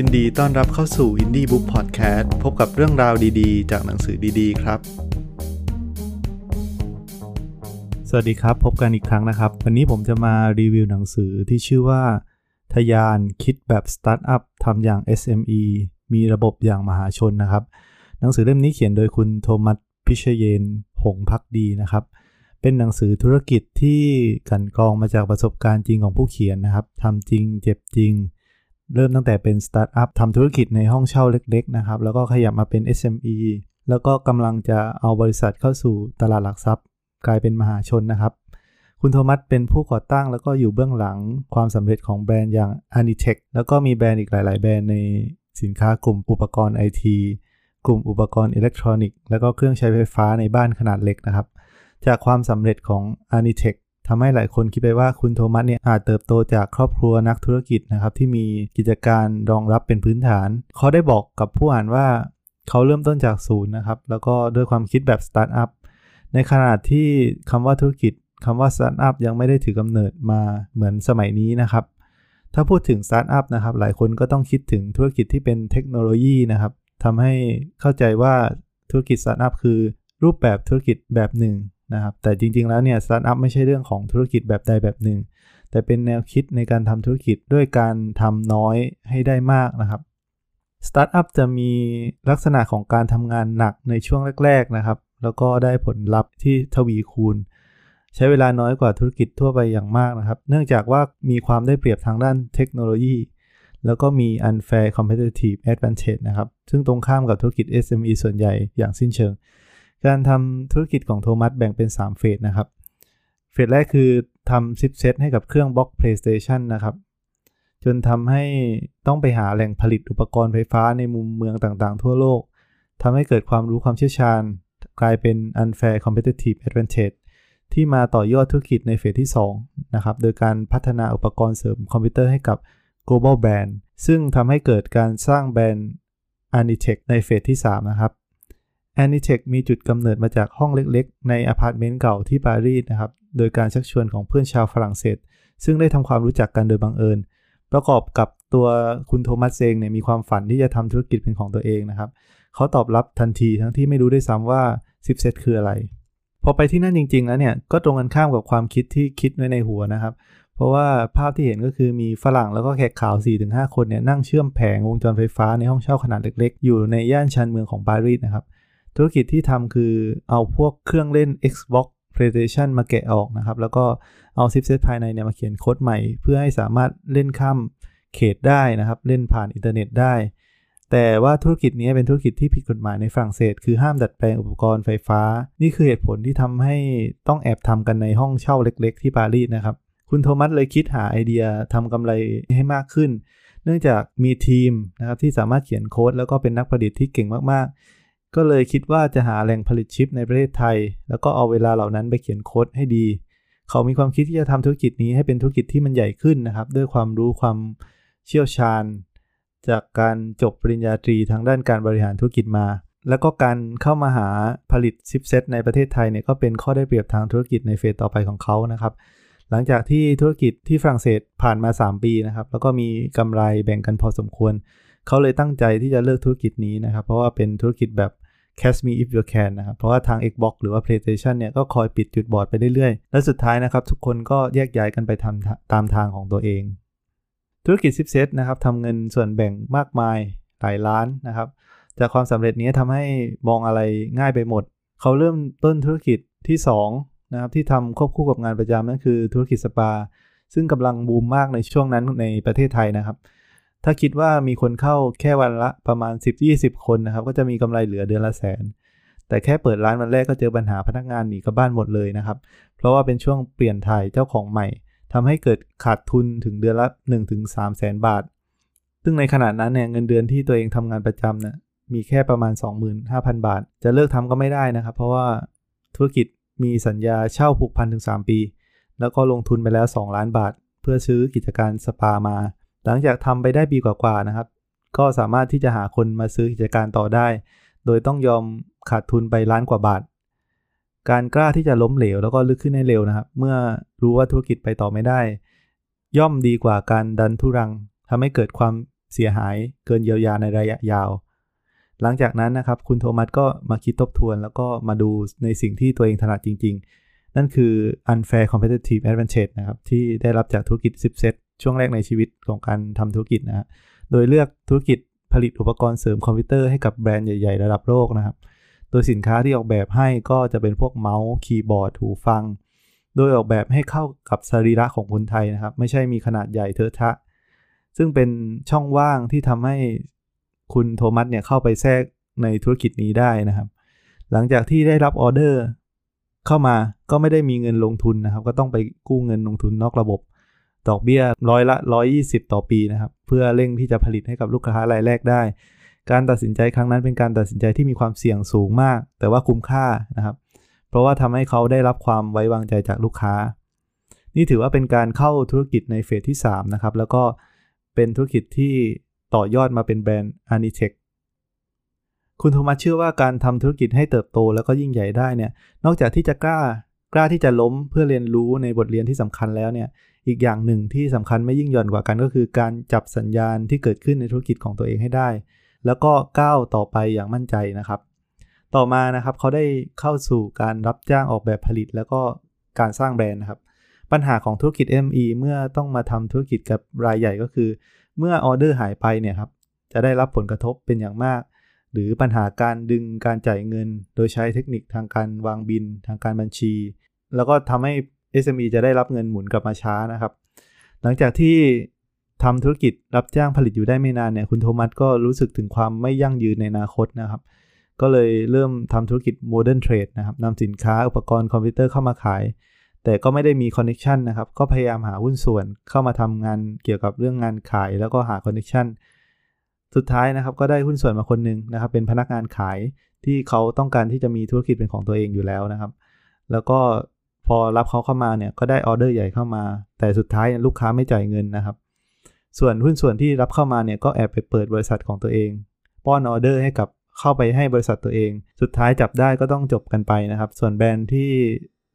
ยินดีต้อนรับเข้าสู่ Indie Book Podcast พบกับเรื่องราวดีๆ จากหนังสือดีๆ ครับ สวัสดีครับ พบกันอีกครั้งนะครับ วันนี้ผมจะมารีวิวหนังสือที่ชื่อว่า ทยานคิดแบบสตาร์ทอัพทำอย่าง SME มีระบบอย่างมหาชนนะครับ หนังสือเล่มนี้เขียนโดยคุณโทมัสพิเชเยน หงพักดีนะครับ เป็นหนังสือธุรกิจที่กันกองมาจากประสบการณ์จริงของผู้เขียนนะครับทำจริงเจ็บจริง เริ่มตั้งแต่เป็นสตาร์ทอัพทำธุรกิจในห้องเช่าเล็ก ๆ นะครับ แล้วก็ขยับมาเป็น SME แล้วก็กำลังจะเอาบริษัทเข้าสู่ตลาดหลักทรัพย์ กลายเป็นมหาชนนะครับ คุณโทมัสเป็นผู้ก่อตั้งแล้วก็อยู่เบื้องหลังความสำเร็จของแบรนด์อย่าง Anitech แล้วก็มีแบรนด์อีกหลาย ๆ แบรนด์ในสินค้ากลุ่มอุปกรณ์ไอทีกลุ่มอุปกรณ์อิเล็กทรอนิกส์แล้วก็เครื่องใช้ไฟฟ้าในบ้านขนาดเล็กนะครับ จากความสำเร็จของ Anitech ทำให้หลายคนคิดไปว่าคุณโทมัสเนี่ยอาจเติบโตจากครอบครัวนักธุรกิจนะครับที่มีกิจการรองรับเป็นพื้นฐาน เขาได้บอกกับผู้อ่านว่าเขาเริ่มต้นจากศูนย์นะครับ แล้วก็ด้วยความคิดแบบสตาร์ทอัพในขณะที่คำว่าธุรกิจคำว่าสตาร์ทอัพยังไม่ได้ถือกำเนิดมาเหมือนสมัยนี้นะครับ ถ้าพูดถึงสตาร์ทอัพนะครับ หลายคนก็ต้องคิดถึงธุรกิจที่เป็นเทคโนโลยีนะครับทำให้เข้าใจว่าธุรกิจสตาร์ทอัพคือรูปแบบธุรกิจแบบหนึ่ง นะครับแต่จริงๆแล้วเนี่ยสตาร์ทอัพไม่ใช่เรื่องของธุรกิจแบบใดแบบหนึ่ง แต่เป็นแนวคิดในการทำธุรกิจด้วยการทำน้อยให้ได้มากนะครับสตาร์ทอัพจะมีลักษณะของการทำงานหนักในช่วงแรก ๆนะครับ แล้วก็ได้ผลลัพธ์ที่ทวีคูณ ใช้เวลาน้อยกว่าธุรกิจทั่วไปอย่างมากนะครับ เนื่องจากว่ามีความได้เปรียบทางด้านเทคโนโลยี แล้วก็มี unfair competitive advantage นะครับ ซึ่งตรงข้ามกับธุรกิจ SME ส่วนใหญ่อย่างสิ้นเชิง การทำธุรกิจของโทมัสแบ่งเป็น 3 เฟสนะครับ เฟสแรกคือทำซิปเซตให้กับเครื่องบล็อก PlayStation นะครับ จนทำให้ต้องไปหาแหล่งผลิตอุปกรณ์ไฟฟ้าในมุมเมืองต่างๆ ทั่วโลกทำให้เกิดความรู้ความเชี่ยวชาญ กลายเป็น unfair competitive advantage ที่มาต่อยอดธุรกิจในเฟสที่ 2 นะครับ โดยการพัฒนาอุปกรณ์เสริมคอมพิวเตอร์ให้กับ global brand ซึ่งทำให้เกิดการสร้างแบรนด์ Anitech ใน phase ที่ 3 นะครับ Anitech มีจุดกำเนิดมาจากห้องเล็กๆ ในอพาร์ตเมนต์เก่าที่ปารีสนะครับ โดยการชักชวนของเพื่อนชาวฝรั่งเศส ซึ่งได้ทำความรู้จักกันโดยบังเอิญ ประกอบกับตัวคุณโทมัสเซงเนี่ยมีความฝันที่จะทำธุรกิจเป็นของตัวเองนะครับ เขาตอบรับทันทีทั้งที่ไม่รู้ด้วยซ้ำว่า chipset คืออะไร พอไปที่นั่นจริง ๆ แล้วเนี่ยก็ตรงกันข้ามกับความคิดที่คิดไว้ในหัวนะครับ เพราะว่าภาพที่เห็นก็คือมีฝรั่งแล้วก็แขกขาว 4-5 คนเนี่ยนั่งเชื่อมแผงวงจรไฟฟ้าในห้องเช่าขนาดเล็ก ๆ อยู่ในย่านชานเมืองของปารีสนะครับ ธุรกิจที่ทำคือเอาพวกเครื่องเล่น Xbox PlayStation มาแกะออกนะครับ แล้วก็เอา chipset ภายในเนี่ยมาเขียนโค้ดใหม่ เพื่อให้สามารถเล่นข้ามเขตได้นะครับ เล่นผ่านอินเทอร์เน็ตได้ แต่ว่าธุรกิจนี้เป็นธุรกิจที่ผิดกฎหมายในฝรั่งเศส คือห้ามดัดแปลงอุปกรณ์ไฟฟ้า นี่คือเหตุผลที่ทำให้ต้องแอบทำกันในห้องเช่าเล็ก ๆ ที่ปารีสนะครับ คุณโทมัสเลยคิดหาไอเดียทำกำไรให้มากขึ้น เนื่องจากมีทีมนะครับที่สามารถเขียนโค้ดแล้วก็เป็นนักประดิษฐ์ที่เก่งมากๆ ก็เลยคิดว่าจะหาแหล่งผลิตชิปในประเทศไทย แล้วก็เอาเวลาเหล่านั้นไปเขียนโค้ดให้ดี เขามีความคิดที่จะทำธุรกิจนี้ให้เป็นธุรกิจที่มันใหญ่ขึ้นนะครับ ด้วยความรู้ความเชี่ยวชาญ จากการจบปริญญาตรีทางด้านการบริหารธุรกิจมา แล้วก็การเข้ามาหาผลิตชิปเซตในประเทศไทยเนี่ยก็เป็นข้อได้เปรียบทางธุรกิจในเฟสต่อไปของเขานะครับ หลังจากที่ธุรกิจที่ฝรั่งเศสผ่านมา 3 ปีนะครับแล้วก็มีกำไรแบ่งกันพอสมควร เขาเลยตั้งใจที่จะเลิกธุรกิจนี้นะครับ เพราะว่าเป็นธุรกิจแบบ Catch me if you can นะครับ เพราะว่าทาง Xbox หรือว่า PlayStation เนี่ยก็คอยปิดจุดบอดไปเรื่อยๆ และสุดท้ายนะครับ ทุกคนก็แยกย้ายกันไปทำตามทางของตัวเอง ธุรกิจซิปเซตนะครับทำเงินส่วนแบ่งมากมายหลายล้านนะครับ จากความสำเร็จนี้ทำให้มองอะไรง่ายไปหมด เขาเริ่มต้นธุรกิจที่ 2 นะครับ ที่ทำควบคู่กับงานประจำนั่นคือธุรกิจสปา ซึ่งกำลังบูมมากในช่วงนั้นในประเทศไทยนะครับ ถ้าคิดว่ามีคนเข้าแค่วันละประมาณ 10-20 คนนะครับ ก็จะมีกำไรเหลือเดือนละแสน แต่แค่เปิดร้านวันแรกก็เจอปัญหาพนักงานหนีกลับบ้านหมดเลยนะครับ เพราะว่าเป็นช่วงเปลี่ยนถ่ายเจ้าของใหม่ทำให้เกิดขาดทุนถึงเดือนละ1-3แสนบาท ซึ่งในขณะนั้นเนี่ยเงินเดือนที่ตัวเองทำงานประจำเนี่ยมีแค่ประมาณ 25,000 บาท จะเลิกทำก็ไม่ได้นะครับ เพราะว่าธุรกิจมีสัญญาเช่าผูกพันถึง 3 ปี แล้วก็ลงทุนไปแล้ว 2 ล้านบาท เพื่อซื้อกิจการสปามา หลังจากทำไปได้ปีกว่าๆนะครับ ก็สามารถที่จะหาคนมาซื้อกิจการต่อได้ โดยต้องยอมขาดทุนไปล้านกว่าบาท การกล้าที่จะล้มเหลวแล้วก็ลึกขึ้นให้เร็วนะครับ เมื่อรู้ว่าธุรกิจไปต่อไม่ได้ ย่อมดีกว่าการดันทุรังทำให้เกิดความเสียหายเกินเยียวยาในระยะยาว หลังจากนั้นนะครับ คุณโทมัสก็มาคิดทบทวน แล้วก็มาดูในสิ่งที่ตัวเองถนัดจริง ๆ นั่นคือ unfair competitive advantage นะครับ ที่ได้รับจากธุรกิจ10เซต ช่วงแรกในชีวิตของการทำธุรกิจนะฮะโดยเลือกธุรกิจผลิตอุปกรณ์เสริมคอมพิวเตอร์ให้กับแบรนด์ใหญ่ ๆ ระดับโลกนะครับ โดยสินค้าที่ออกแบบให้ก็จะเป็นพวกเมาส์คีย์บอร์ดหูฟัง โดยออกแบบให้เข้ากับสรีระของคนไทยนะครับ ไม่ใช่มีขนาดใหญ่เทอะทะ ซึ่งเป็นช่องว่างที่ทำให้คุณโทมัสเนี่ยเข้าไปแทรกในธุรกิจนี้ได้นะครับ หลังจากที่ได้รับออเดอร์เข้ามาก็ไม่ได้มีเงินลงทุนนะครับ ก็ต้องไปกู้เงินลงทุนนอกระบบ ดอกเบี้ยร้อยละ 120 ต่อปีนะครับ เพื่อเร่งที่จะผลิตให้กับลูกค้ารายแรกได้ การตัดสินใจครั้งนั้นเป็นการตัดสินใจที่มีความเสี่ยงสูงมาก แต่ว่าคุ้มค่านะครับ เพราะว่าทำให้เขาได้รับความไว้วางใจจากลูกค้า นี่ถือว่าเป็นการเข้าธุรกิจในเฟสที่ 3 นะครับ แล้วก็เป็นธุรกิจที่ต่อยอดมาเป็นแบรนด์ a n i t e c h คุณโทมัสเชื่อว่าการทำธุรกิจให้เติบโตแล้วก็ยิ่งใหญ่ได้เนี่ย นอกจากที่จะกล้ากล้าที่จะล้มเพื่อเรียนรู้ในบทเรียนที่สำคัญแล้วเนี่ย อีกอย่างหนึ่งที่สำคัญไม่ยิ่งหย่อนกว่ากันก็คือการจับสัญญาณที่เกิดขึ้นในธุรกิจของตัวเองให้ได้ แล้วก็ก้าวต่อไปอย่างมั่นใจนะครับ ต่อมานะครับเขาได้เข้าสู่การรับจ้างออกแบบผลิต แล้วก็การสร้างแบรนด์นะครับ ปัญหาของธุรกิจ ME เมื่อต้องมาทำธุรกิจกับรายใหญ่ก็คือ เมื่อออเดอร์หายไปเนี่ยครับจะได้รับผลกระทบเป็นอย่างมาก หรือปัญหาการดึงการจ่ายเงิน โดยใช้เทคนิคทางการวางบิน ทางการบัญชี แล้วก็ทำให้ SME จะได้รับเงินหมุนกลับมาช้านะครับ หลังจากที่ทำธุรกิจรับจ้างผลิตอยู่ได้ไม่นานเนี่ยคุณโทมัสก็รู้สึกถึงความไม่ยั่งยืนในอนาคตนะครับ ก็เลยเริ่มทำธุรกิจ Modern Trade นะครับนำสินค้าอุปกรณ์คอมพิวเตอร์เข้ามาขาย แต่ก็ไม่ได้มี connection นะครับ ก็พยายามหาหุ้นส่วนเข้ามาทำงานเกี่ยวกับเรื่องงานขาย แล้วก็หา connection สุดท้ายนะครับก็ได้หุ้นส่วนมาคนหนึ่งนะครับ เป็นพนักงานขายที่เขาต้องการที่จะมีธุรกิจเป็นของตัวเองอยู่แล้วนะครับ แล้วก็ พอรับเขาเข้ามาเนี่ยก็ได้ออเดอร์ใหญ่เข้ามา แต่สุดท้ายลูกค้าไม่จ่ายเงินนะครับ ส่วนหุ้นส่วนที่รับเข้ามาเนี่ยก็แอบไปเปิดบริษัทของตัวเอง ป้อนออเดอร์ให้กับเข้าไปให้บริษัทตัวเอง สุดท้ายจับได้ก็ต้องจบกันไปนะครับ ส่วนแบรนด์ที่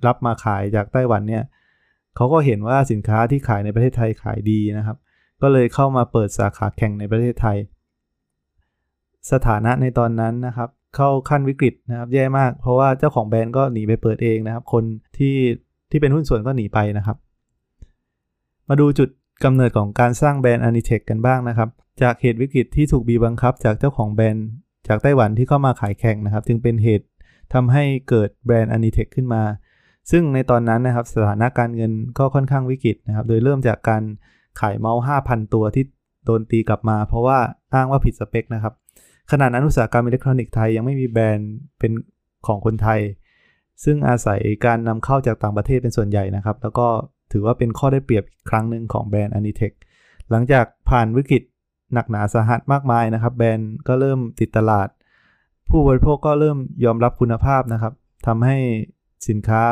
รับมาขายจากไต้หวันเนี่ยเขาก็เห็นว่าสินค้าที่ขายในประเทศไทยขายดีนะครับ ก็เลยเข้ามาเปิดสาขาแข่งในประเทศไทย สถานะในตอนนั้นนะครับ เข้าขั้นวิกฤตนะครับแย่มาก เพราะว่าเจ้าของแบรนด์ก็หนีไปเปิดเองนะครับ คนที่ที่เป็นหุ้นส่วนก็หนีไปนะครับ มาดูจุดกำเนิดของการสร้างแบรนด์ a n i t e c h กันบ้างนะครับ จากเหตุวิกฤตที่ถูกบีบังคับ จากเจ้าของแบรนด์จากไต้หวันที่เข้ามาขายแข่งนะครับ จึงเป็นเหตุทำให้เกิดแบรนด์ a n i t e c h ขึ้นมา ซึ่งในตอนนั้นนะครับสถานะการเงินก็ค่อนข้างวิกฤตนะครับ โดยเริ่มจากการขายเมาส์5,000 ตัวที่โดนตีกลับมา เพราะว่าอ้างว่าผิดสเปคนะครับ ขณะนั้นอุตสาหกรรมอิเล็กทรอนิกส์ไทยยังไม่มีแบรนด์เป็นของคนไทย ซึ่งอาศัยการนำเข้าจากต่างประเทศเป็นส่วนใหญ่นะครับ แล้วก็ถือว่าเป็นข้อได้เปรียบครั้งหนึ่งของแบรนด์ a n i t e c h หลังจากผ่านวิกฤตหนักหนาสาหัสมากมายนะครับ แบรนด์ก็เริ่มติดตลาด ผู้บริโภคก็เริ่มยอมรับคุณภาพนะครับทำให้สินค้า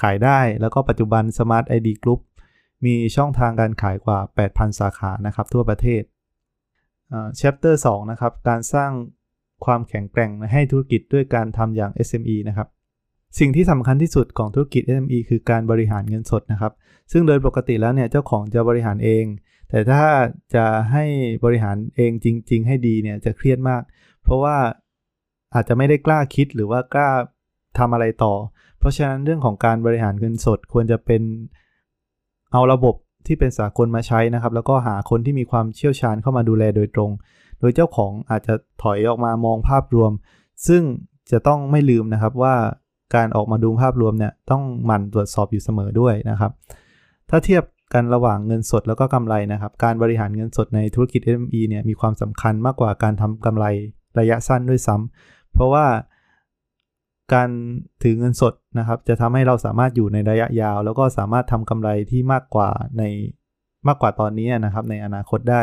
ขายได้ แล้วก็ปัจจุบัน Smart ID Group มีช่องทางการขายกว่า 8,000 สาขานะครับทั่วประเทศ chapter 2 นะครับ การสร้างความแข็งแกร่งให้ธุรกิจด้วยการทำอย่าง SME นะครับ สิ่งที่สำคัญที่สุดของธุรกิจ SME คือการบริหารเงินสดนะครับ ซึ่งโดยปกติแล้วเนี่ยเจ้าของจะบริหารเอง แต่ถ้าจะให้บริหารเองจริง ๆ ให้ดีเนี่ยจะเครียดมาก เพราะว่าอาจจะไม่ได้กล้าคิดหรือว่ากล้าทำอะไรต่อ เพราะฉะนั้นเรื่องของการบริหารเงินสดควรจะเป็นเอาระบบ ที่เป็นสากลมาใช้นะครับ แล้วก็หาคนที่มีความเชี่ยวชาญเข้ามาดูแลโดยตรง โดยเจ้าของอาจจะถอยออกมามองภาพรวม ซึ่งจะต้องไม่ลืมนะครับว่าการออกมาดูภาพรวมเนี่ยต้องหมั่นตรวจสอบอยู่เสมอด้วยนะครับ ถ้าเทียบกันระหว่างเงินสดแล้วก็กำไรนะครับ การบริหารเงินสดในธุรกิจ SME เนี่ยมีความสำคัญมากกว่าการทำกำไรระยะสั้นด้วยซ้ำเพราะว่า การถือเงินสดนะครับ จะทำให้เราสามารถอยู่ในระยะยาว แล้วก็สามารถทำกำไรที่มากกว่าในมากกว่าตอนนี้นะครับในอนาคตได้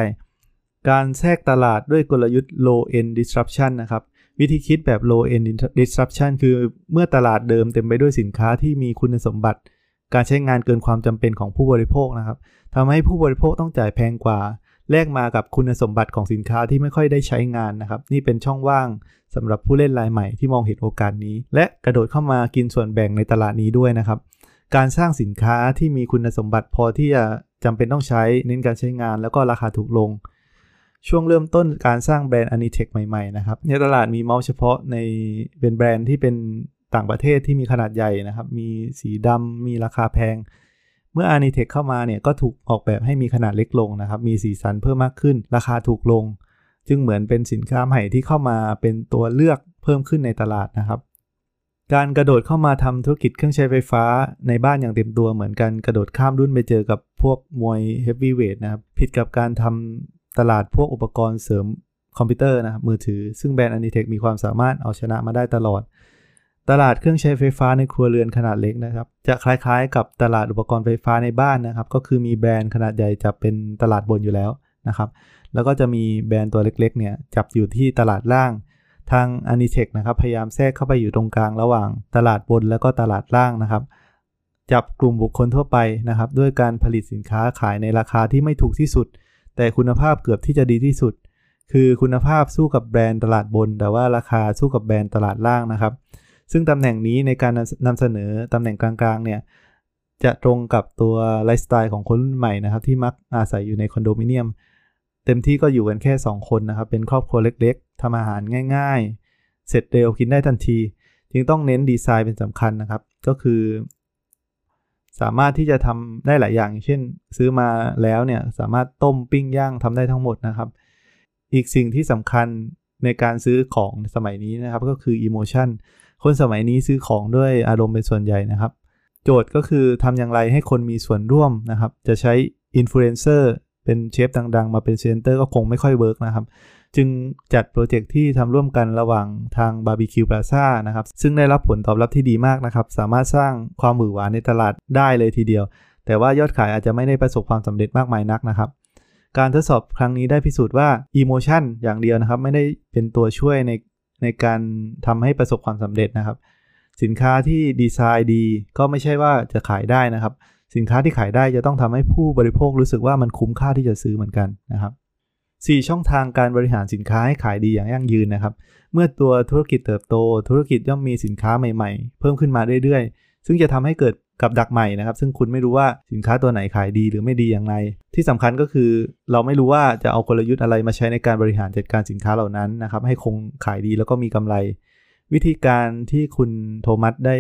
การแทรกตลาดด้วยกลยุทธ์ low end disruption นะครับ วิธีคิดแบบ low end disruption คือเมื่อตลาดเดิมเต็มไปด้วยสินค้าที่มีคุณสมบัติ การใช้งานเกินความจำเป็นของผู้บริโภคนะครับทำให้ผู้บริโภคต้องจ่ายแพงกว่า แลกมากับคุณสมบัติของสินค้าที่ไม่ค่อยได้ใช้งานนะครับ นี่เป็นช่องว่างสำหรับผู้เล่นรายใหม่ที่มองเห็นโอกาสนี้ และกระโดดเข้ามากินส่วนแบ่งในตลาดนี้ด้วยนะครับ การสร้างสินค้าที่มีคุณสมบัติพอที่จะจำเป็นต้องใช้เน้นการใช้งานแล้วก็ราคาถูกลง ช่วงเริ่มต้นการสร้างแบรนด์ Anitech ใหม่ๆนะครับในตลาดมีเมาส์เฉพาะในเป็นแบรนด์ที่เป็นต่างประเทศที่มีขนาดใหญ่นะครับ มีสีดำมีราคาแพง มื่อ Anitech เข้ามาเนี่ยก็ถูกออกแบบให้มีขนาดเล็กลงนะครับ มีสีสันเพิ่มมากขึ้น ราคาถูกลง จึงเหมือนเป็นสินค้าใหม่ที่เข้ามาเป็นตัวเลือกเพิ่มขึ้นในตลาดนะครับ การกระโดดเข้ามาทำธุรกิจเครื่องใช้ไฟฟ้าในบ้านอย่างเต็มตัวเหมือนกันกระโดดข้ามรุ่นไปเจอกับพวกมวยเฮฟวีเวทนะครับผิดกับการทำตลาดพวกอุปกรณ์เสริมคอมพิวเตอร์นะครับมือถือ ซึ่งแบรนด์ Anitech มีความสามารถเอาชนะมาได้ตลอด ตลาดเครื่องใช้ไฟฟ้าในครัวเรือนขนาดเล็กนะครับ จะคล้ายๆ กับตลาดอุปกรณ์ไฟฟ้าในบ้านนะครับ ก็คือมีแบรนด์ขนาดใหญ่จะเป็นตลาดบนอยู่แล้วนะครับ แล้วก็จะมีแบรนด์ตัวเล็กๆเนี่ยจับอยู่ที่ตลาดล่าง ทาง Anitech นะครับพยายามแทรกเข้าไปอยู่ตรงกลางระหว่างตลาดบนแล้วก็ตลาดล่างนะครับ จับกลุ่มบุคคลทั่วไปนะครับ ด้วยการผลิตสินค้าขายในราคาที่ไม่ถูกที่สุด แต่คุณภาพเกือบที่จะดีที่สุด คือคุณภาพสู้กับแบรนด์ตลาดบน แต่ว่าราคาสู้กับแบรนด์ตลาดล่างนะครับ ซึ่งตำแหน่งนี้ในการนำเสนอตำแหน่งกลางๆเนี่ยจะตรงกับตัวไลฟ์สไตล์ของคนรุ่นใหม่นะครับ ที่มักอาศัยอยู่ในคอนโดมิเนียม เต็มที่ก็อยู่กันแค่ 2 คนนะครับ เป็นครอบครัวเล็กๆทำอาหารง่าย ๆ เสร็จเร็วกินได้ทันที จึงต้องเน้นดีไซน์เป็นสำคัญนะครับ ก็คือ สามารถที่จะทำได้หลายอย่าง เช่น ซื้อมาแล้วเนี่ยสามารถต้มปิ้งย่างทำได้ทั้งหมดนะครับ อีกสิ่งที่สำคัญในการซื้อของสมัยนี้นะครับ ก็คือ emotion คนสมัยนี้ซื้อของด้วยอารมณ์เป็นส่วนใหญ่นะครับ โจทย์ก็คือทำอย่างไรให้คนมีส่วนร่วมนะครับ จะใช้อินฟลูเอนเซอร์เป็นเชฟดังๆ มาเป็นเซนเตอร์ก็คงไม่ค่อย work นะครับ จึงจัด project ที่ทำร่วมกันระหว่างทางบาร์บีคิวพลาซ่านะครับ ซึ่งได้รับผลตอบรับที่ดีมากนะครับ สามารถสร้างความหวือหวานในตลาดได้เลยทีเดียว แต่ว่ายอดขายอาจจะไม่ได้ประสบความสำเร็จมากมายนักนะครับการทดสอบครั้งนี้ได้พิสูจน์ว่า emotion อย่างเดียวนะครับ ไม่ได้เป็นตัวช่วยใน ในการทำให้ประสบความสำเร็จนะครับ สินค้าที่ดีไซน์ดี ก็ไม่ใช่ว่าจะขายได้นะครับ สินค้าที่ขายได้จะต้องทำให้ผู้บริโภครู้สึกว่ามันคุ้มค่าที่จะซื้อเหมือนกันนะครับ 4 ช่องทางการบริหารสินค้าให้ขายดีอย่างยั่งยืนนะครับ เมื่อตัวธุรกิจเติบโต ธุรกิจย่อมมีสินค้าใหม่ ๆ เพิ่มขึ้นมาเรื่อยๆ ซึ่งจะทำให้เกิดกับดักใหม่นะครับ ซึ่งคุณไม่รู้ว่าสินค้าตัวไหนขายดีหรือไม่ดีอย่างไร ที่สำคัญก็คือเราไม่รู้ว่าจะเอากลยุทธ์อะไรมาใช้ในการบริหารจัดการสินค้าเหล่านั้นนะครับ ให้คงขายดีแล้วก็มีกำไร วิธีการที่คุณโทมัสได้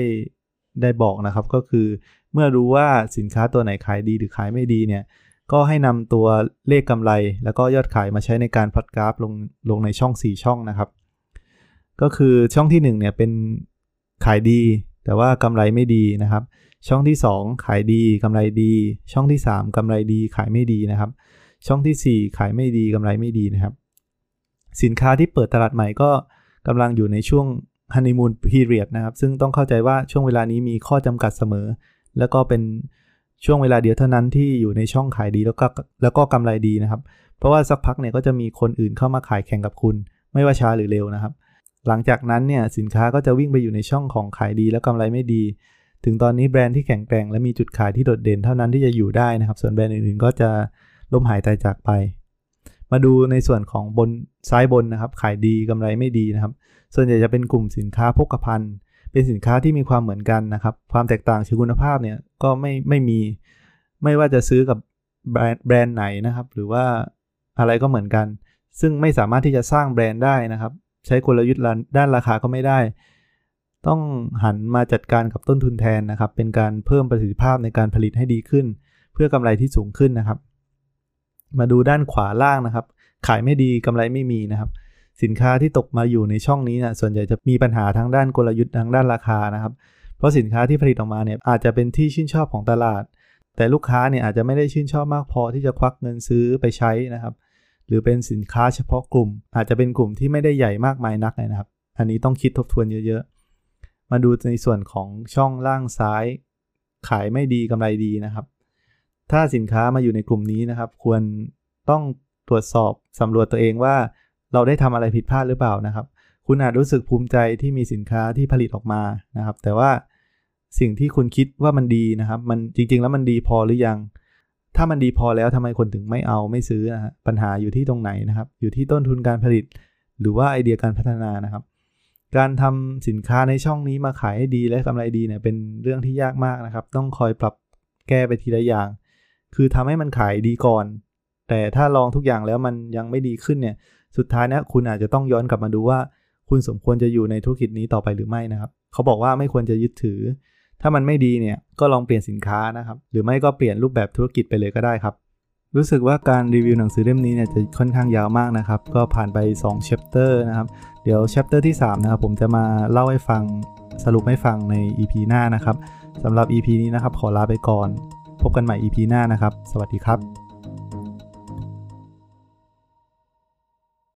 ได้บอกนะครับ ก็คือเมื่อรู้ว่าสินค้าตัวไหนขายดีหรือขายไม่ดีเนี่ยก็ให้นำตัวเลขกำไร แล้วก็ยอดขายมาใช้ในการพอดกราฟลงลงในช่อง 4 ช่องนะครับ ก็คือช่องที่1เนี่ยเป็นขายดี แต่ว่ากำไรไม่ดีนะครับ ช่องที่ 2 ขายดีกำไรดี ช่องที่ 3กำไรดีขายไม่ดีนะครับ ช่องที่ 4 ขายไม่ดีกำไรไม่ดีนะครับ สินค้าที่เปิดตลาดใหม่ก็กำลังอยู่ในช่วงฮันนีมูนพีเรียดนะครับ ซึ่งต้องเข้าใจว่าช่วงเวลานี้มีข้อจำกัดเสมอ แล้วก็เป็นช่วงเวลาเดียวเท่านั้นที่อยู่ในช่องขายดีแล้วก็แล้วก็กำไรดีนะครับ เพราะว่าสักพักเนี่ยก็จะมีคนอื่นเข้ามาขายแข่งกับคุณ ไม่ว่าช้าหรือเร็วนะครับ หลังจากนั้นเนี่ยสินค้าก็จะวิ่งไปอยู่ในช่องของขายดีแล้วกำไรไม่ดี ถึงตอนนี้แบรนด์ที่แข็งแกร่งและมีจุดขายที่โดดเด่นเท่านั้นที่จะอยู่ได้นะครับ ส่วนแบรนด์อื่นๆ ก็จะล้มหายตายจากไป มาดูในส่วนของบนซ้ายบนนะครับ ขายดีกำไรไม่ดีนะครับ ส่วนใหญ่จะเป็นกลุ่มสินค้าโภคภัณฑ์เป็นสินค้าที่มีความเหมือนกันนะครับ ความแตกต่างเชิงคุณภาพเนี่ยก็ไม่ไม่มี ไม่ว่าจะซื้อกับแบแบรนด์ไหนนะครับ หรือว่าอะไรก็เหมือนกัน ซึ่งไม่สามารถที่จะสร้างแบรนด์ได้นะครับ ใช้กลยุทธ์ด้านราคาก็ไม่ได้ ต้องหันมาจัดการกับต้นทุนแทนนะครับ เป็นการเพิ่มประสิทธิภาพในการผลิตให้ดีขึ้น เพื่อกำไรที่สูงขึ้นนะครับ มาดูด้านขวาล่างนะครับ ขายไม่ดีกำไรไม่มีนะครับ สินค้าที่ตกมาอยู่ในช่องนี้นะส่วนใหญ่จะมีปัญหาทั้งด้านกลยุทธ์ทั้งด้านราคานะครับ เพราะสินค้าที่ผลิตออกมาเนี่ยอาจจะเป็นที่ชื่นชอบของตลาด แต่ลูกค้าเนี่ยอาจจะไม่ได้ชื่นชอบมากพอที่จะควักเงินซื้อไปใช้นะครับ หรือเป็นสินค้าเฉพาะกลุ่ม อาจจะเป็นกลุ่มที่ไม่ได้ใหญ่มากมายนักนะครับ อันนี้ต้องคิดทบทวนเยอะๆ มาดูในส่วนของช่องล่างซ้าย ขายไม่ดีกำไรดีนะครับ ถ้าสินค้ามาอยู่ในกลุ่มนี้นะครับ ควรต้องตรวจสอบสำรวจตัวเองว่า เราได้ทำอะไรผิดพลาดหรือเปล่านะครับ คุณอาจรู้สึกภูมิใจที่มีสินค้าที่ผลิตออกมานะครับ แต่ว่าสิ่งที่คุณคิดว่ามันดีนะครับ มันจริงๆ แล้วมันดีพอหรือยัง ถ้ามันดีพอแล้วทำไมคนถึงไม่เอาไม่ซื้อนะฮะปัญหาอยู่ที่ตรงไหนนะครับ อยู่ที่ต้นทุนการผลิต หรือว่าไอเดียการพัฒนานะครับ การทำสินค้าในช่องนี้มาขายให้ดีและกำไรดีเนี่ยเป็นเรื่องที่ยากมากนะครับ ต้องคอยปรับแก้ไปทีละอย่าง คือทำให้มันขายดีก่อน แต่ถ้าลองทุกอย่างแล้วมันยังไม่ดีขึ้นเนี่ยสุดท้ายเนี่ยคุณอาจจะต้องย้อนกลับมาดูว่า คุณสมควรจะอยู่ในธุรกิจนี้ต่อไปหรือไม่นะครับ เขาบอกว่าไม่ควรจะยึดถือ ถ้ามันไม่ดีเนี่ยก็ลองเปลี่ยนสินค้านะครับ หรือไม่ก็เปลี่ยนรูปแบบธุรกิจไปเลยก็ได้ครับ รู้สึกว่าการรีวิวหนังสือเล่มนี้เนี่ยจะค่อนข้างยาวมากนะครับ ก็ผ่านไป2 chapter นะครับ เดี๋ยว chapter ที่3นะครับผมจะมาเล่าให้ฟังสรุปให้ฟังใน EP หน้านะครับสำหรับ EP นี้นะครับขอลาไปก่อน พบกันใหม่ EP หน้านะครับ สวัสดีครับ